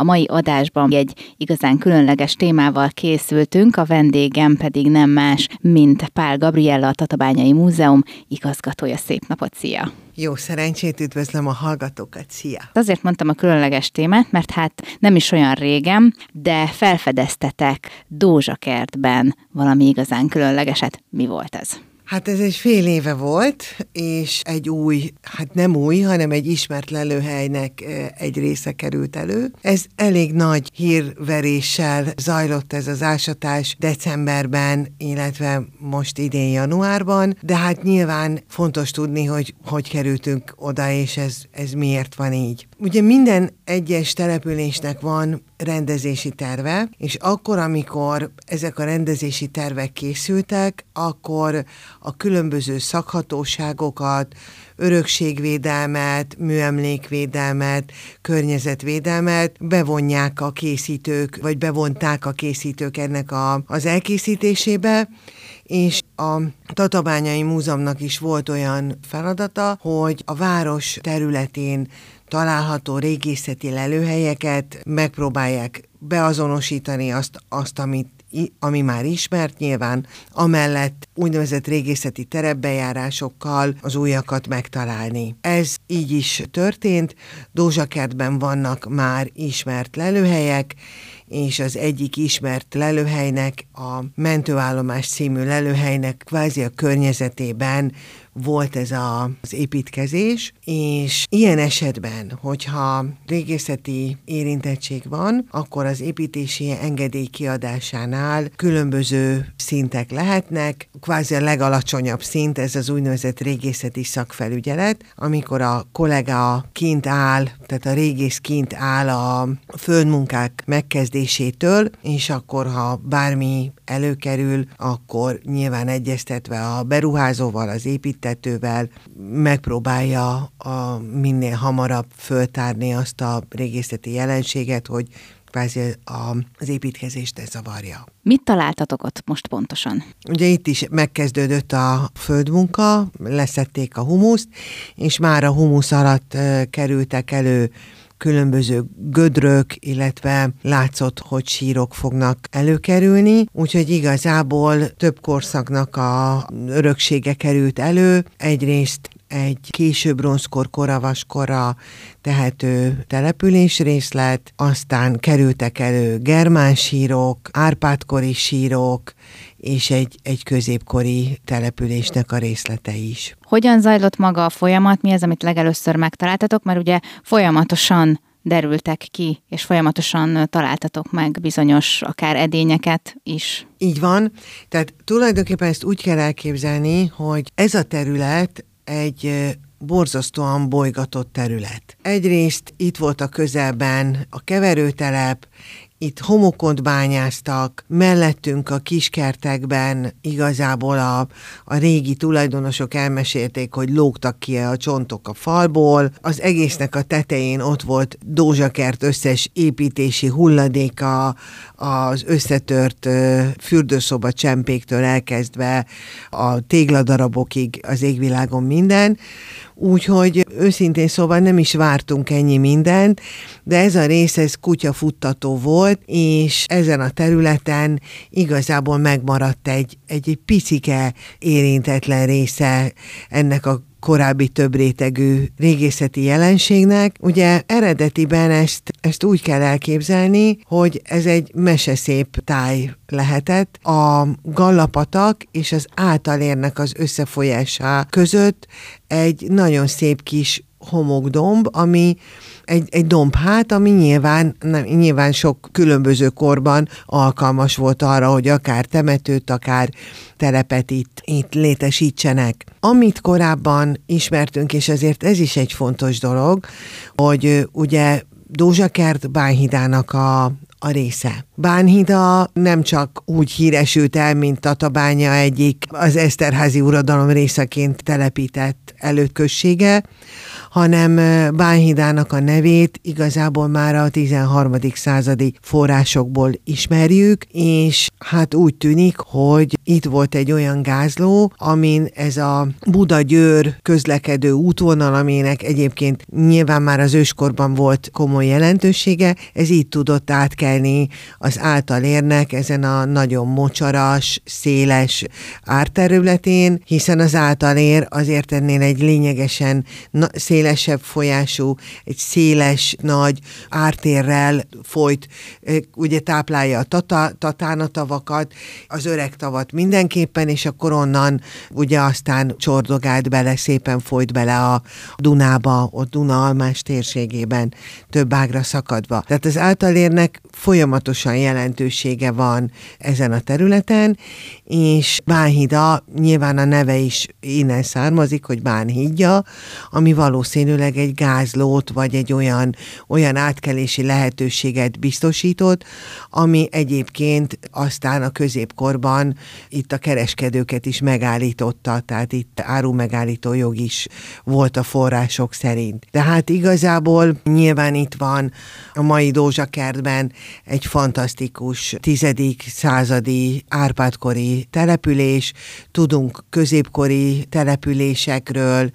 A mai adásban egy igazán különleges témával készültünk, a vendégem pedig nem más, mint Pál Gabriella, a Tatabányai Múzeum igazgatója. Szép napot, szia! Jó szerencsét, üdvözlöm a hallgatókat, szia! Azért mondtam a különleges témát, mert hát nem is olyan régen, de felfedeztetek Dózsakertben valami igazán különlegeset. Mi volt ez? Hát ez egy fél éve volt, és egy új, hát nem új, hanem egy ismert lelőhelynek egy része került elő. Ez elég nagy hírveréssel zajlott ez az ásatás decemberben, illetve most idén januárban, de hát nyilván fontos tudni, hogy hogy kerültünk oda, és ez, ez miért van így. Ugye minden egyes településnek van rendezési terve, és akkor, amikor ezek a rendezési tervek készültek, akkor a különböző szakhatóságokat, örökségvédelmet, műemlékvédelmet, környezetvédelmet bevonják a készítők, vagy bevonták a készítők ennek a, az elkészítésébe, és a Tatabányai Múzeumnak is volt olyan feladata, hogy a város területén található régészeti lelőhelyeket megpróbálják beazonosítani azt, azt amit ami már ismert nyilván, amellett úgynevezett régészeti terepbejárásokkal az újakat megtalálni. Ez így is történt, Dózsakertben vannak már ismert lelőhelyek, és az egyik ismert lelőhelynek, a mentőállomás című lelőhelynek kvázi a környezetében volt ez a, az építkezés, és ilyen esetben, hogyha régészeti érintettség van, akkor az építési engedély kiadásánál különböző szintek lehetnek, kvázi a legalacsonyabb szint, ez az úgynevezett régészeti szakfelügyelet, amikor a kollega kint áll, tehát a régész kint áll a földmunkák megkezdésétől, és akkor ha bármi előkerül, akkor nyilván egyeztetve a beruházóval, az építetővel megpróbálja a minél hamarabb föltárni azt a régészeti jelenséget, hogy kvázi az építkezést ez zavarja. Mit találtatok ott most pontosan? Ugye itt is megkezdődött a földmunka, leszették a humuszt, és már a humusz alatt kerültek elő különböző gödrök, illetve látszott, hogy sírok fognak előkerülni, úgyhogy igazából több korszaknak a öröksége került elő. Egyrészt egy késő bronzkor, koravaskorra tehető településrészlet, aztán kerültek elő germán sírok, árpádkori sírok, és egy, egy középkori településnek a részlete is. Hogyan zajlott maga a folyamat? Mi az, amit legelőször megtaláltatok? Mert ugye folyamatosan derültek ki, és folyamatosan találtatok meg bizonyos akár edényeket is. Így van. Tehát tulajdonképpen ezt úgy kell elképzelni, hogy ez a terület egy borzasztóan bolygatott terület. Egyrészt itt volt a közelben a keverőtelep, itt homokot bányáztak, mellettünk a kiskertekben igazából a, a régi tulajdonosok elmesélték, hogy lógtak ki a csontok a falból. Az egésznek a tetején ott volt Dózsakert összes építési hulladéka, az összetört fürdőszoba csempéktől elkezdve a tégladarabokig az égvilágon minden. Úgyhogy őszintén szóval nem is vártunk ennyi mindent, de ez a rész, ez kutyafuttató volt, és ezen a területen igazából megmaradt egy, egy, egy picike érintetlen része ennek a korábbi több rétegű régészeti jelenségnek. Ugye eredetiben ezt, ezt úgy kell elképzelni, hogy ez egy meseszép táj lehetett. A Gallapatak és az általérnek az összefolyása között egy nagyon szép kis homokdomb, ami egy, egy dombhát, ami nyilván, nem, nyilván sok különböző korban alkalmas volt arra, hogy akár temetőt, akár telepet itt, itt létesítsenek. Amit korábban ismertünk, és ezért ez is egy fontos dolog, hogy ugye Dózsakert bányhidának a, a része. Bánhida nem csak úgy híresült el, mint Tatabánya egyik az Eszterházi uradalom részeként telepített előközsége, hanem Bánhidának a nevét igazából már a 13. századi forrásokból ismerjük, és hát úgy tűnik, hogy itt volt egy olyan gázló, amin ez a Buda-Győr közlekedő útvonal, aminek egyébként nyilván már az őskorban volt komoly jelentősége, ez így tudott átkelni az által érnek ezen a nagyon mocsaras, széles árterületén, hiszen az által ér azért ennél egy lényegesen na- szélesebb folyású, egy széles, nagy ártérrel folyt, ugye táplálja a tata, tatánatavakat, az öreg tavat mindenképpen, és akkor onnan ugye aztán csordogált bele, szépen folyt bele a Dunába, ott Duna almás térségében, több ágra szakadva. Tehát az általérnek folyamatosan jelentősége van ezen a területen, és Bánhida nyilván a neve is innen származik, hogy Bánhídja, ami valószínűleg egy gázlót, vagy egy olyan, olyan átkelési lehetőséget biztosított, ami egyébként aztán a középkorban itt a kereskedőket is megállította, tehát itt áru megállító jog is volt a források szerint. Tehát igazából nyilván itt van a mai Dózsakertben egy fantasztikus tizedik századi árpádkori település, tudunk középkori településekről,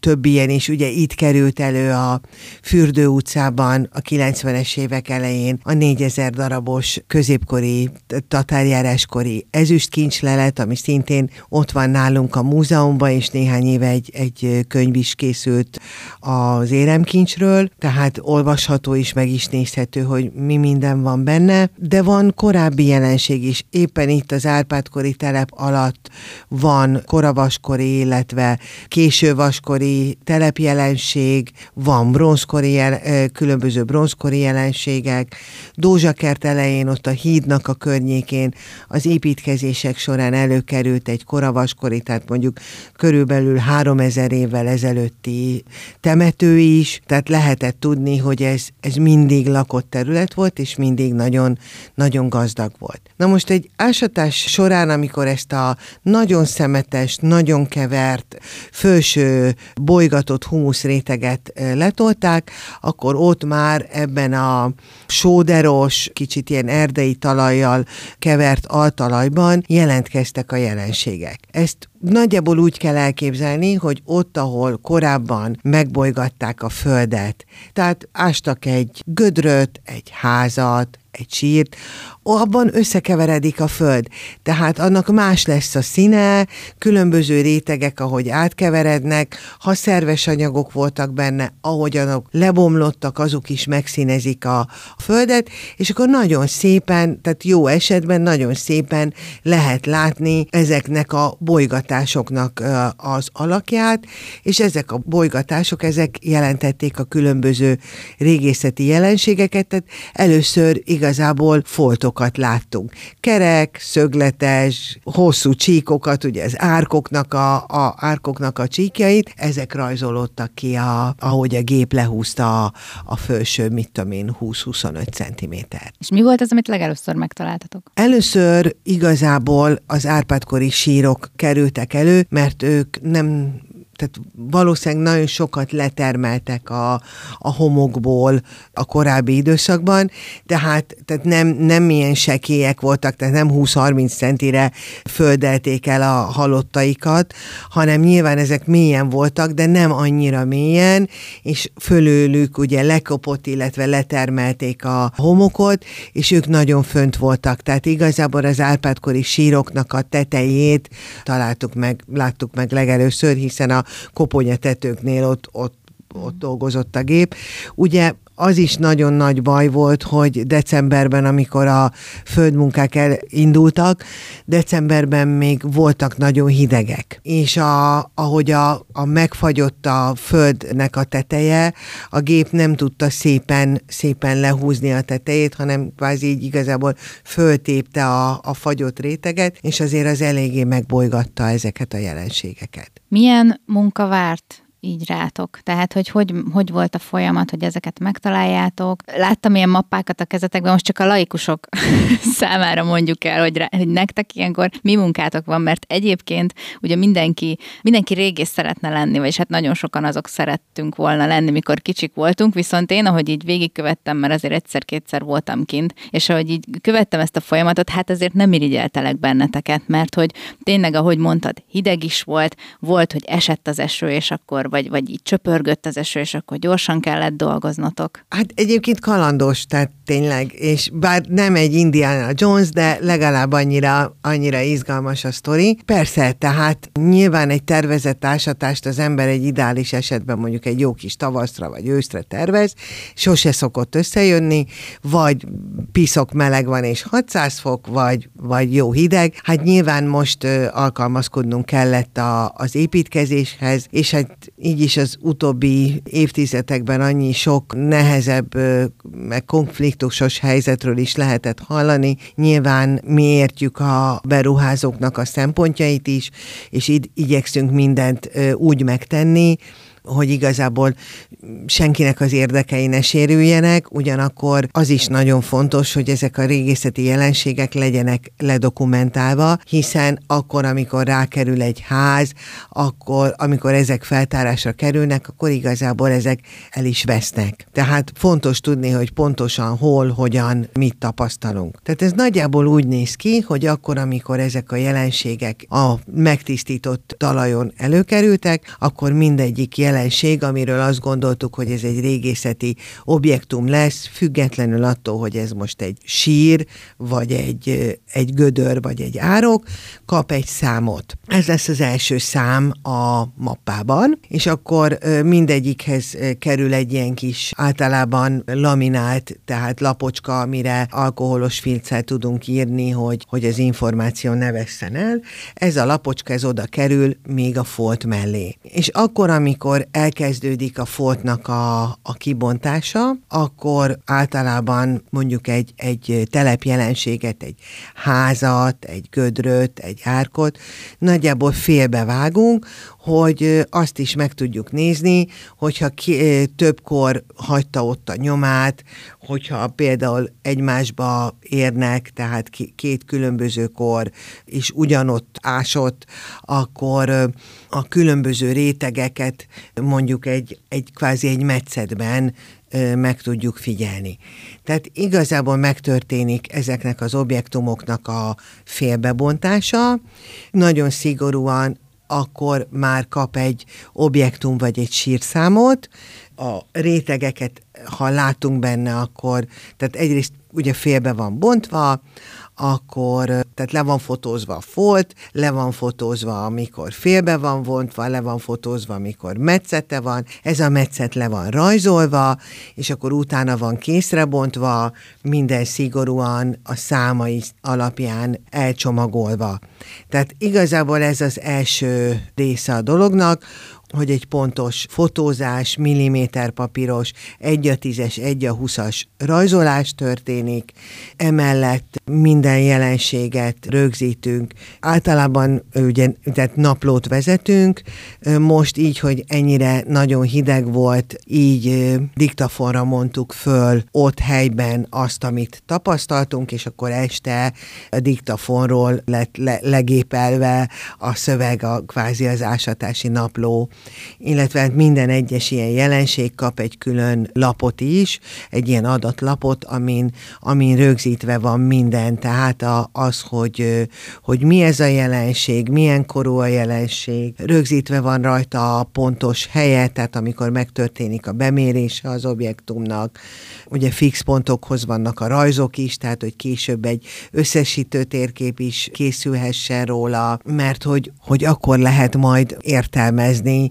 több ilyen is, ugye itt került elő a Fürdő utcában a 90-es évek elején a 4000 darabos középkori, tatárjáráskori ezüstkincslelet, ami szintén ott van nálunk a múzeumban, és néhány éve egy, egy könyv is készült az éremkincsről, tehát olvasható is, meg is nézhető, hogy mi minden van benne, de van korábbi jelenség is. Éppen itt az Árpádkori telep alatt van koravaskori, illetve késővaskori telepjelenség, van bronzkori jel, különböző bronzkori jelenségek. Dózsakert elején, ott a hídnak a környékén az építkezések során előkerült egy koravaskori, tehát mondjuk körülbelül 3000 évvel ezelőtti temető is, tehát lehetett tudni, hogy ez, ez mindig lakott terület volt, és mindig nagyon, nagyon gazdag volt. Na most egy ásatás során, amikor ezt a nagyon szemetes, nagyon kevert felső bolygatott humuszréteget letolták, akkor ott már ebben a sóderos, kicsit ilyen erdei talajjal kevert altalajban jelentkeztek a jelenségek. Ezt nagyjából úgy kell elképzelni, hogy ott, ahol korábban megbolygatták a földet, tehát ástak egy gödröt, egy házat, egy sírt, abban összekeveredik a föld. Tehát annak más lesz a színe, különböző rétegek, ahogy átkeverednek, ha szerves anyagok voltak benne, ahogyanok lebomlottak, azok is megszínezik a földet, és akkor nagyon szépen, tehát jó esetben nagyon szépen lehet látni ezeknek a bolygatásoknak az alakját, és ezek a bolygatások, ezek jelentették a különböző régészeti jelenségeket, tehát először igazából foltokat láttunk. Kerek, szögletes, hosszú csíkokat, ugye az árkoknak a, a, árkoknak a csíkjait, ezek rajzolódtak ki, a, ahogy a gép lehúzta a, a felső, mit tudom én, 20-25 centiméter. És mi volt az, amit legelőször megtaláltatok? Először igazából az árpádkori sírok kerültek elő, mert ők nem tehát valószínűleg nagyon sokat letermeltek a, a homokból a korábbi időszakban, tehát, tehát nem, nem ilyen sekélyek voltak, tehát nem 20-30 centire földelték el a halottaikat, hanem nyilván ezek mélyen voltak, de nem annyira mélyen, és fölőlük ugye lekopott, illetve letermelték a homokot, és ők nagyon fönt voltak. Tehát igazából az Árpádkori síroknak a tetejét találtuk meg, láttuk meg legelőször, hiszen a koponyatetőknél ott, ott ott dolgozott a gép. Ugye az is nagyon nagy baj volt, hogy decemberben, amikor a földmunkák elindultak, decemberben még voltak nagyon hidegek. És a, ahogy a, a megfagyott a földnek a teteje, a gép nem tudta szépen, szépen lehúzni a tetejét, hanem kvázi így igazából föltépte a, a fagyott réteget, és azért az eléggé megbolygatta ezeket a jelenségeket. Milyen munka várt így rátok? Tehát, hogy, hogy hogy volt a folyamat, hogy ezeket megtaláljátok? Láttam ilyen mappákat a kezetekben, most csak a laikusok számára mondjuk el, hogy, rá, hogy nektek ilyenkor mi munkátok van, mert egyébként ugye mindenki, mindenki régész szeretne lenni, vagyis hát nagyon sokan azok szerettünk volna lenni, mikor kicsik voltunk, viszont én, ahogy így végigkövettem, mert azért egyszer-kétszer voltam kint, és ahogy így követtem ezt a folyamatot, hát azért nem irigyeltelek benneteket, mert hogy tényleg, ahogy mondtad, hideg is volt, volt, hogy esett az eső, és akkor, vagy, vagy így csöpörgött az eső, és akkor gyorsan kellett dolgoznatok. Hát egyébként kalandos, tehát tényleg, és bár nem egy Indiana Jones, de legalább annyira, annyira izgalmas a sztori. Persze, tehát nyilván egy tervezett ásatást az ember egy ideális esetben mondjuk egy jó kis tavaszra vagy őszre tervez, sose szokott összejönni, vagy piszok meleg van és 600 fok, vagy, vagy jó hideg. Hát nyilván most ö, alkalmazkodnunk kellett a, az építkezéshez, és hát így is az utóbbi évtizedekben annyi sok nehezebb, meg konfliktusos helyzetről is lehetett hallani. Nyilván mi értjük a beruházóknak a szempontjait is, és így igyekszünk mindent úgy megtenni, hogy igazából senkinek az érdekei ne sérüljenek, ugyanakkor az is nagyon fontos, hogy ezek a régészeti jelenségek legyenek ledokumentálva, hiszen akkor, amikor rákerül egy ház, akkor, amikor ezek feltárásra kerülnek, akkor igazából ezek el is vesznek. Tehát fontos tudni, hogy pontosan hol, hogyan, mit tapasztalunk. Tehát ez nagyjából úgy néz ki, hogy akkor, amikor ezek a jelenségek a megtisztított talajon előkerültek, akkor mindegyik jelen jelenség, amiről azt gondoltuk, hogy ez egy régészeti objektum lesz, függetlenül attól, hogy ez most egy sír, vagy egy, egy gödör, vagy egy árok, kap egy számot. Ez lesz az első szám a mappában, és akkor mindegyikhez kerül egy ilyen kis általában laminált, tehát lapocska, amire alkoholos filccel tudunk írni, hogy, hogy az információ ne vesszen el. Ez a lapocska, ez oda kerül még a folt mellé. És akkor, amikor elkezdődik a foltnak a, a kibontása, akkor általában mondjuk egy, egy telepjelenséget, egy házat, egy gödröt, egy árkot nagyjából félbevágunk, hogy azt is meg tudjuk nézni, hogyha ki, többkor hagyta ott a nyomát, hogyha például egymásba érnek, tehát két különböző kor is ugyanott ásott, akkor a különböző rétegeket mondjuk egy, egy kvázi egy metszetben meg tudjuk figyelni. Tehát igazából megtörténik ezeknek az objektumoknak a félbebontása, nagyon szigorúan akkor már kap egy objektum vagy egy sírszámot, a rétegeket, ha látunk benne, akkor, tehát egyrészt ugye félbe van bontva, akkor tehát le van fotózva a folt, le van fotózva, amikor félbe van vontva, le van fotózva, amikor metszete van, ez a metszet le van rajzolva, és akkor utána van készre bontva, minden szigorúan a számai alapján elcsomagolva. Tehát igazából ez az első része a dolognak, hogy egy pontos fotózás, milliméterpapíros, egy a tízes, egy a huszas rajzolás történik, emellett minden jelenséget rögzítünk. Általában ugye, tehát naplót vezetünk, most így, hogy ennyire nagyon hideg volt, így diktafonra mondtuk föl ott helyben azt, amit tapasztaltunk, és akkor este a diktafonról lett le, legépelve a szöveg, a kvázi az ásatási napló illetve hát minden egyes ilyen jelenség kap egy külön lapot is, egy ilyen adatlapot, amin, amin rögzítve van minden, tehát a, az, hogy, hogy mi ez a jelenség, milyen korú a jelenség, rögzítve van rajta a pontos helye, tehát amikor megtörténik a bemérése az objektumnak, ugye fix pontokhoz vannak a rajzok is, tehát hogy később egy összesítő térkép is készülhessen róla, mert hogy, hogy akkor lehet majd értelmezni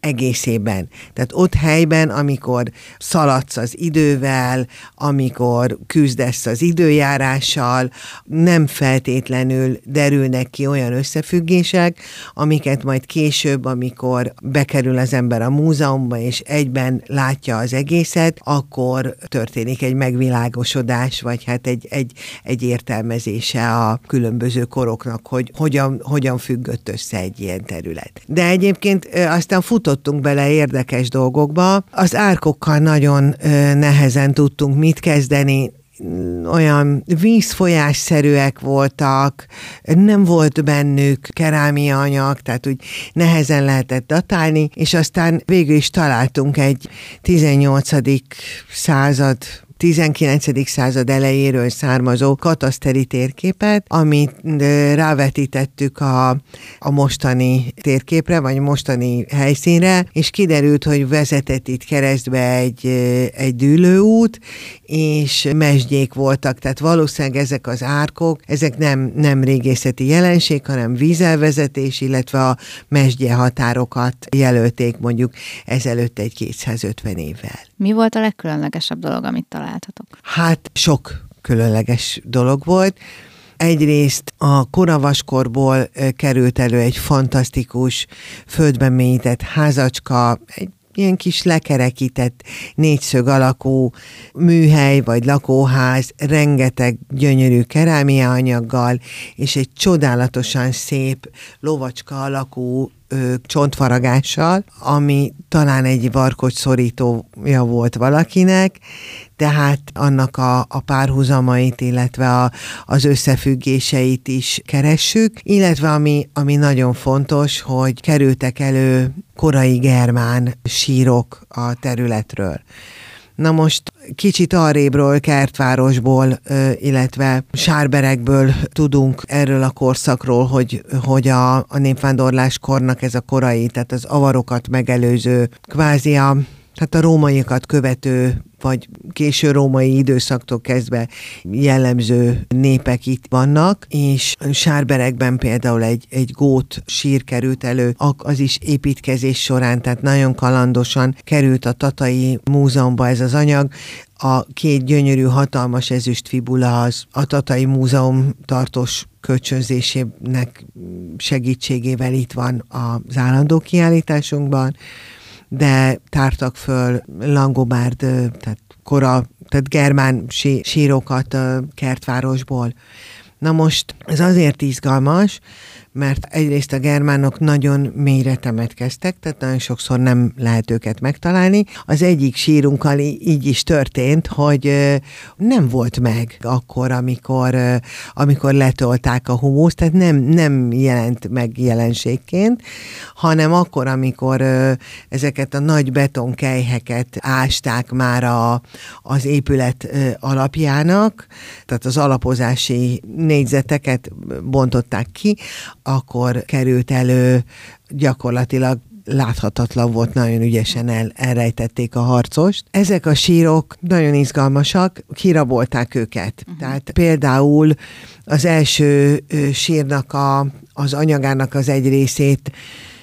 egészében. Tehát ott helyben, amikor szaladsz az idővel, amikor küzdesz az időjárással, nem feltétlenül derülnek ki olyan összefüggések, amiket majd később, amikor bekerül az ember a múzeumba, és egyben látja az egészet, akkor történik egy megvilágosodás, vagy hát egy, egy, egy értelmezése a különböző koroknak, hogy hogyan, hogyan függött össze egy ilyen terület. De egyébként aztán fut futottunk bele érdekes dolgokba. Az árkokkal nagyon nehezen tudtunk mit kezdeni, olyan vízfolyásszerűek voltak, nem volt bennük kerámia anyag, tehát úgy nehezen lehetett datálni, és aztán végül is találtunk egy 18. század 19. század elejéről származó kataszteri térképet, amit rávetítettük a, a mostani térképre, vagy mostani helyszínre, és kiderült, hogy vezetett itt keresztbe egy, egy dűlőút, és mesdjék voltak, tehát valószínűleg ezek az árkok, ezek nem, nem régészeti jelenség, hanem vízelvezetés, illetve a mesdje határokat jelölték mondjuk ezelőtt egy 250 évvel. Mi volt a legkülönlegesebb dolog, amit találtatok? Hát sok különleges dolog volt. Egyrészt a koravaskorból került elő egy fantasztikus földben mélyített házacska, egy ilyen kis lekerekített négyszög alakú műhely vagy lakóház, rengeteg gyönyörű kerámia anyaggal, és egy csodálatosan szép lovacska alakú ö, csontfaragással, ami talán egy varkocs szorítója volt valakinek, tehát annak a, a párhuzamait, illetve a, az összefüggéseit is keressük, illetve ami, ami nagyon fontos, hogy kerültek elő korai germán sírok a területről. Na most kicsit arrébről, Kertvárosból, illetve Sárberekből tudunk erről a korszakról, hogy, hogy a, a népvándorláskornak ez a korai, tehát az avarokat megelőző, kvázi a tehát a rómaiakat követő, vagy késő római időszaktól kezdve jellemző népek itt vannak, és Sárberekben például egy, egy gót sír került elő, az is építkezés során, tehát nagyon kalandosan került a Tatai Múzeumba ez az anyag. A két gyönyörű, hatalmas ezüst fibula az a Tatai Múzeum tartós kölcsönzésének segítségével itt van az állandó kiállításunkban de tártak föl langobárd, tehát kora, tehát germán sí, sírokat kertvárosból. Na most ez azért izgalmas, mert egyrészt a germánok nagyon mélyre temetkeztek, tehát nagyon sokszor nem lehet őket megtalálni. Az egyik sírunkkal így is történt, hogy nem volt meg akkor, amikor, amikor letolták a humuszt, tehát nem, nem jelent meg jelenségként, hanem akkor, amikor ezeket a nagy betonkejheket ásták már a, az épület alapjának, tehát az alapozási négyzeteket bontották ki, akkor került elő gyakorlatilag láthatatlan volt, nagyon ügyesen el, elrejtették a harcost. Ezek a sírok nagyon izgalmasak, kirabolták őket. Uh-huh. Tehát például az első sírnak a, az anyagának az egy részét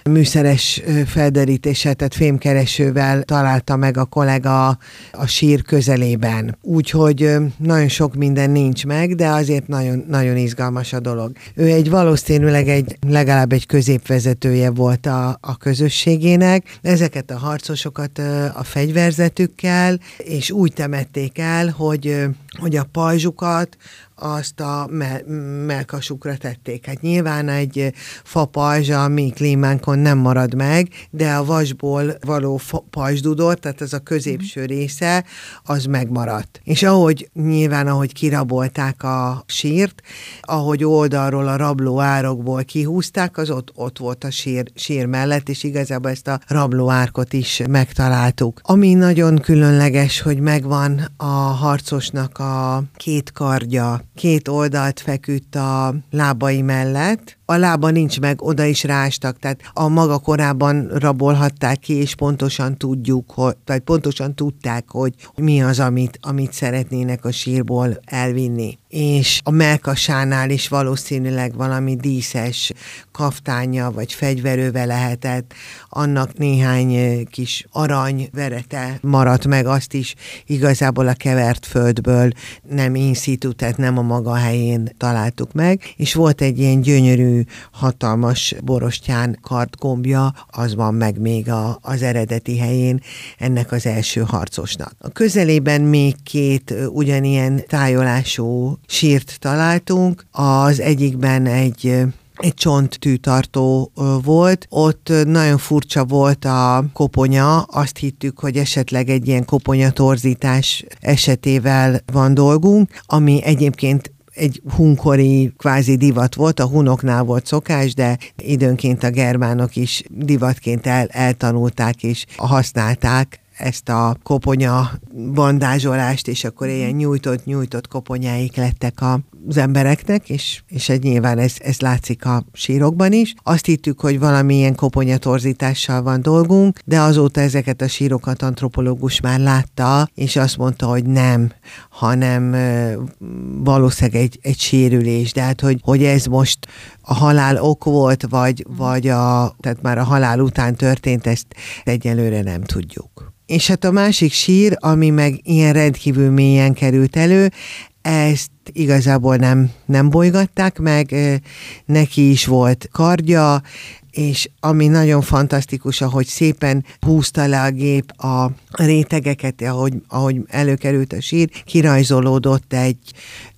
műszeres felderítéssel, tehát fémkeresővel találta meg a kollega a sír közelében. Úgyhogy nagyon sok minden nincs meg, de azért nagyon, nagyon izgalmas a dolog. Ő egy valószínűleg egy legalább egy középvezetője volt a, a közösségének. Ezeket a harcosokat a fegyverzetükkel, és úgy temették el, hogy, hogy a pajzsukat, azt a me- melkasukra tették. Hát nyilván egy fa pajzsa mi klímánkon nem marad meg, de a vasból való fa- pajzsdudor, tehát az a középső mhm. része, az megmaradt. És ahogy nyilván, ahogy kirabolták a sírt, ahogy oldalról a rabló árokból kihúzták, az ott, ott volt a sír, sír mellett, és igazából ezt a rabló árkot is megtaláltuk. Ami nagyon különleges, hogy megvan a harcosnak a két kardja, két oldalt feküdt a lábai mellett, a lába nincs meg, oda is rástak, tehát a maga korában rabolhatták ki, és pontosan tudjuk, hogy, vagy pontosan tudták, hogy mi az, amit, amit szeretnének a sírból elvinni. És a melkasánál is valószínűleg valami díszes kaftánya vagy fegyverőve lehetett, annak néhány kis arany verete maradt meg, azt is igazából a kevert földből nem in situ, tehát nem a maga helyén találtuk meg, és volt egy ilyen gyönyörű hatalmas borostyán kardgombja, az van meg még a, az eredeti helyén ennek az első harcosnak. A közelében még két ugyanilyen tájolású sírt találtunk, az egyikben egy egy csonttűtartó volt. Ott nagyon furcsa volt a koponya, azt hittük, hogy esetleg egy ilyen koponya torzítás esetével van dolgunk, ami egyébként egy hunkori kvázi divat volt, a hunoknál volt szokás, de időnként a germánok is divatként el, eltanulták és használták ezt a koponya bandázsolást, és akkor ilyen nyújtott-nyújtott koponyáik lettek a az embereknek, és, és egy nyilván ez, ez látszik a sírokban is. Azt hittük, hogy valamilyen koponyatorzítással van dolgunk, de azóta ezeket a sírokat antropológus már látta, és azt mondta, hogy nem, hanem valószínűleg egy, egy sérülés, de hát hogy, hogy ez most a halál ok volt, vagy, vagy a, tehát már a halál után történt, ezt egyelőre nem tudjuk. És hát a másik sír, ami meg ilyen rendkívül mélyen került elő, ezt igazából nem, nem bolygatták meg, neki is volt kardja, és ami nagyon fantasztikus, ahogy szépen húzta le a gép a rétegeket, ahogy, ahogy előkerült a sír, kirajzolódott egy,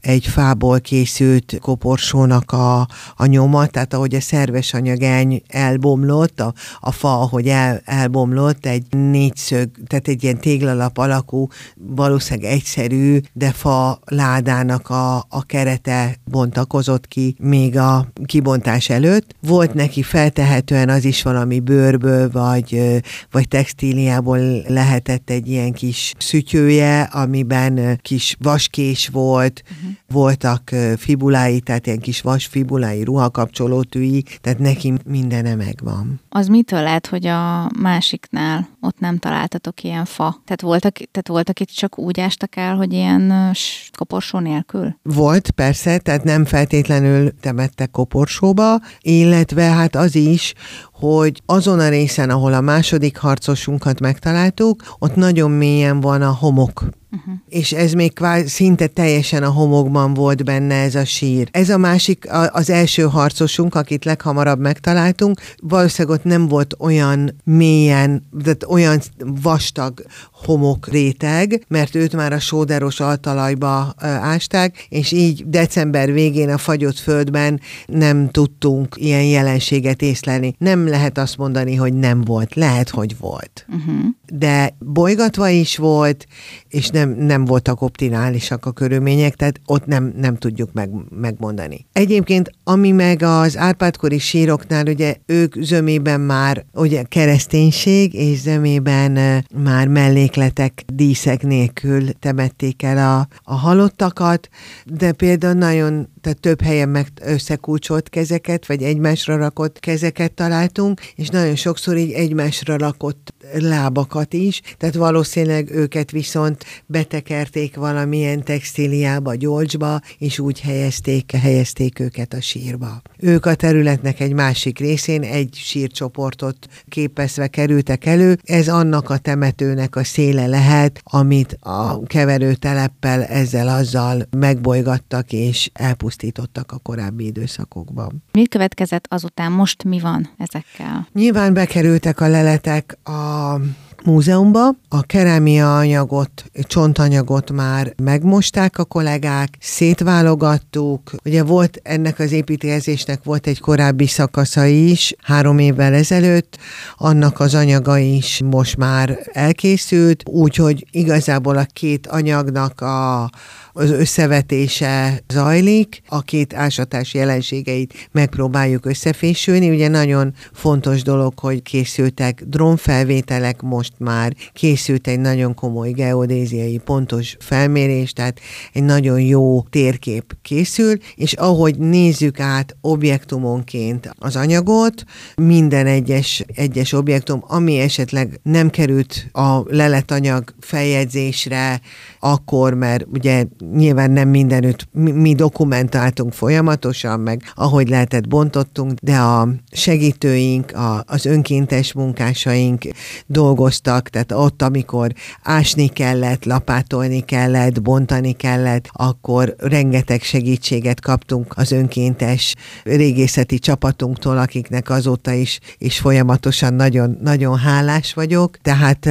egy fából készült koporsónak a, a nyoma, tehát ahogy a szerves anyag el, elbomlott, a, a fa, ahogy el, elbomlott, egy négyszög, tehát egy ilyen téglalap alakú, valószínűleg egyszerű, de fa ládának a, a kerete bontakozott ki még a kibontás előtt. Volt neki feltehetően az is valami bőrből, vagy, vagy textíliából lehetett egy ilyen kis szütyője, amiben kis vaskés volt, uh-huh voltak fibulái, tehát ilyen kis vasfibulái, ruhakapcsolótűi, tehát neki mindene megvan. Az mitől lehet, hogy a másiknál ott nem találtatok ilyen fa? Tehát voltak, tehát voltak itt csak úgy ástak el, hogy ilyen koporsó nélkül? Volt, persze, tehát nem feltétlenül temettek koporsóba, illetve hát az is, hogy azon a részen, ahol a második harcosunkat megtaláltuk, ott nagyon mélyen van a homok Uh-huh. És ez még kvázi, szinte teljesen a homokban volt benne ez a sír. Ez a másik, az első harcosunk, akit leghamarabb megtaláltunk, valószínűleg ott nem volt olyan mélyen, de olyan vastag homok réteg, mert őt már a sóderos altalajba ásták, és így december végén a fagyott földben nem tudtunk ilyen jelenséget észlelni. Nem lehet azt mondani, hogy nem volt. Lehet, hogy volt. Uh-huh. De bolygatva is volt, és nem, nem voltak optimálisak a körülmények, tehát ott nem, nem tudjuk meg, megmondani. Egyébként, ami meg az Árpádkori síroknál, ugye ők zömében már ugye kereszténység, és zömében már mellékletek, díszek nélkül temették el a, a halottakat, de például nagyon tehát több helyen meg összekulcsolt kezeket, vagy egymásra rakott kezeket találtunk, és nagyon sokszor így egymásra rakott lábakat is, tehát valószínűleg őket viszont betekerték valamilyen textíliába, gyolcsba, és úgy helyezték, helyezték őket a sírba. Ők a területnek egy másik részén egy sírcsoportot képezve kerültek elő, ez annak a temetőnek a széle lehet, amit a keverőteleppel ezzel azzal megbolygattak és elpusztítottak a korábbi időszakokban. Mi következett azután? Most mi van ezekkel? Nyilván bekerültek a leletek a múzeumba. A kerámia anyagot, csontanyagot már megmosták a kollégák, szétválogattuk. Ugye volt ennek az építkezésnek volt egy korábbi szakasza is, három évvel ezelőtt, annak az anyaga is most már elkészült, úgyhogy igazából a két anyagnak a az összevetése zajlik, a két ásatás jelenségeit megpróbáljuk összefésülni. Ugye nagyon fontos dolog, hogy készültek drónfelvételek, most már készült egy nagyon komoly geodéziai pontos felmérés, tehát egy nagyon jó térkép készül, és ahogy nézzük át objektumonként az anyagot, minden egyes, egyes objektum, ami esetleg nem került a leletanyag feljegyzésre, akkor, mert ugye nyilván nem mindenütt mi, mi dokumentáltunk folyamatosan, meg ahogy lehetett bontottunk, de a segítőink, a, az önkéntes munkásaink dolgoztak, tehát ott, amikor ásni kellett, lapátolni kellett, bontani kellett, akkor rengeteg segítséget kaptunk az önkéntes régészeti csapatunktól, akiknek azóta is, és folyamatosan nagyon, nagyon hálás vagyok, tehát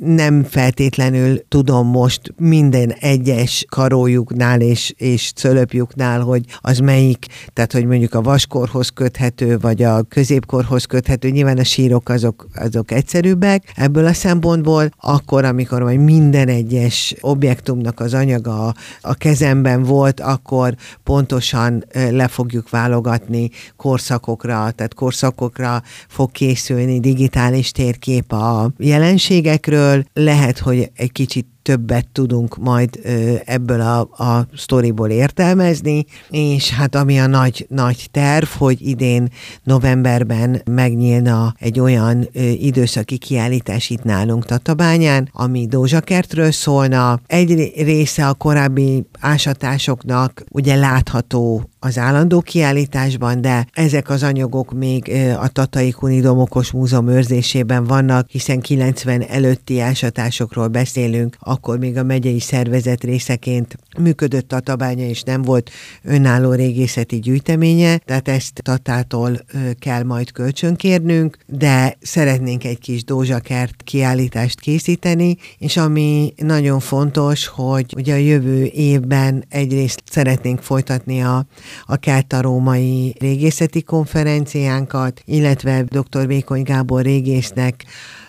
nem feltétlenül tudom most minden egyes kar karójuknál és, és cölöpjuknál, hogy az melyik, tehát hogy mondjuk a vaskorhoz köthető, vagy a középkorhoz köthető, nyilván a sírok azok, azok egyszerűbbek ebből a szempontból, akkor, amikor majd minden egyes objektumnak az anyaga a kezemben volt, akkor pontosan le fogjuk válogatni korszakokra, tehát korszakokra fog készülni digitális térkép a jelenségekről. Lehet, hogy egy kicsit többet tudunk majd ebből a, a sztoriból értelmezni, és hát ami a nagy, nagy terv, hogy idén novemberben megnyílna egy olyan időszaki kiállítás itt nálunk Tatabányán, ami Dózsakertről szólna. Egy része a korábbi ásatásoknak ugye látható az állandó kiállításban, de ezek az anyagok még a Tatai Kuni Domokos Múzeum őrzésében vannak, hiszen 90 előtti ásatásokról beszélünk, akkor még a megyei szervezet részeként működött Tatabánya, és nem volt önálló régészeti gyűjteménye, tehát ezt Tatától kell majd kölcsönkérnünk, de szeretnénk egy kis dózsakert kiállítást készíteni, és ami nagyon fontos, hogy ugye a jövő évben egyrészt szeretnénk folytatni a a Kelta-Római Régészeti Konferenciánkat, illetve dr. Vékony Gábor régésznek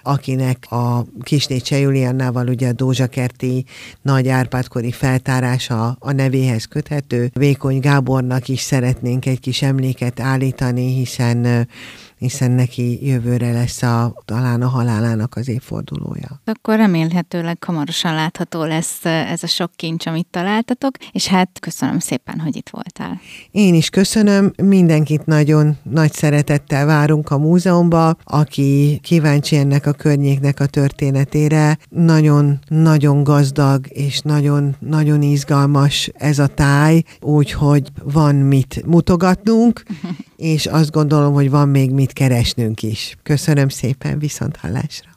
akinek a Kisné Juliannával ugye a Dózsakerti nagy Árpádkori feltárása a nevéhez köthető. Vékony Gábornak is szeretnénk egy kis emléket állítani, hiszen hiszen neki jövőre lesz a, talán a halálának az évfordulója. Akkor remélhetőleg hamarosan látható lesz ez a sok kincs, amit találtatok, és hát köszönöm szépen, hogy itt voltál. Én is köszönöm, mindenkit nagyon nagy szeretettel várunk a múzeumba, aki kíváncsi ennek a környéknek a történetére. Nagyon-nagyon gazdag és nagyon-nagyon izgalmas ez a táj, úgyhogy van mit mutogatnunk, és azt gondolom, hogy van még mit keresnünk is. Köszönöm szépen, viszont hallásra!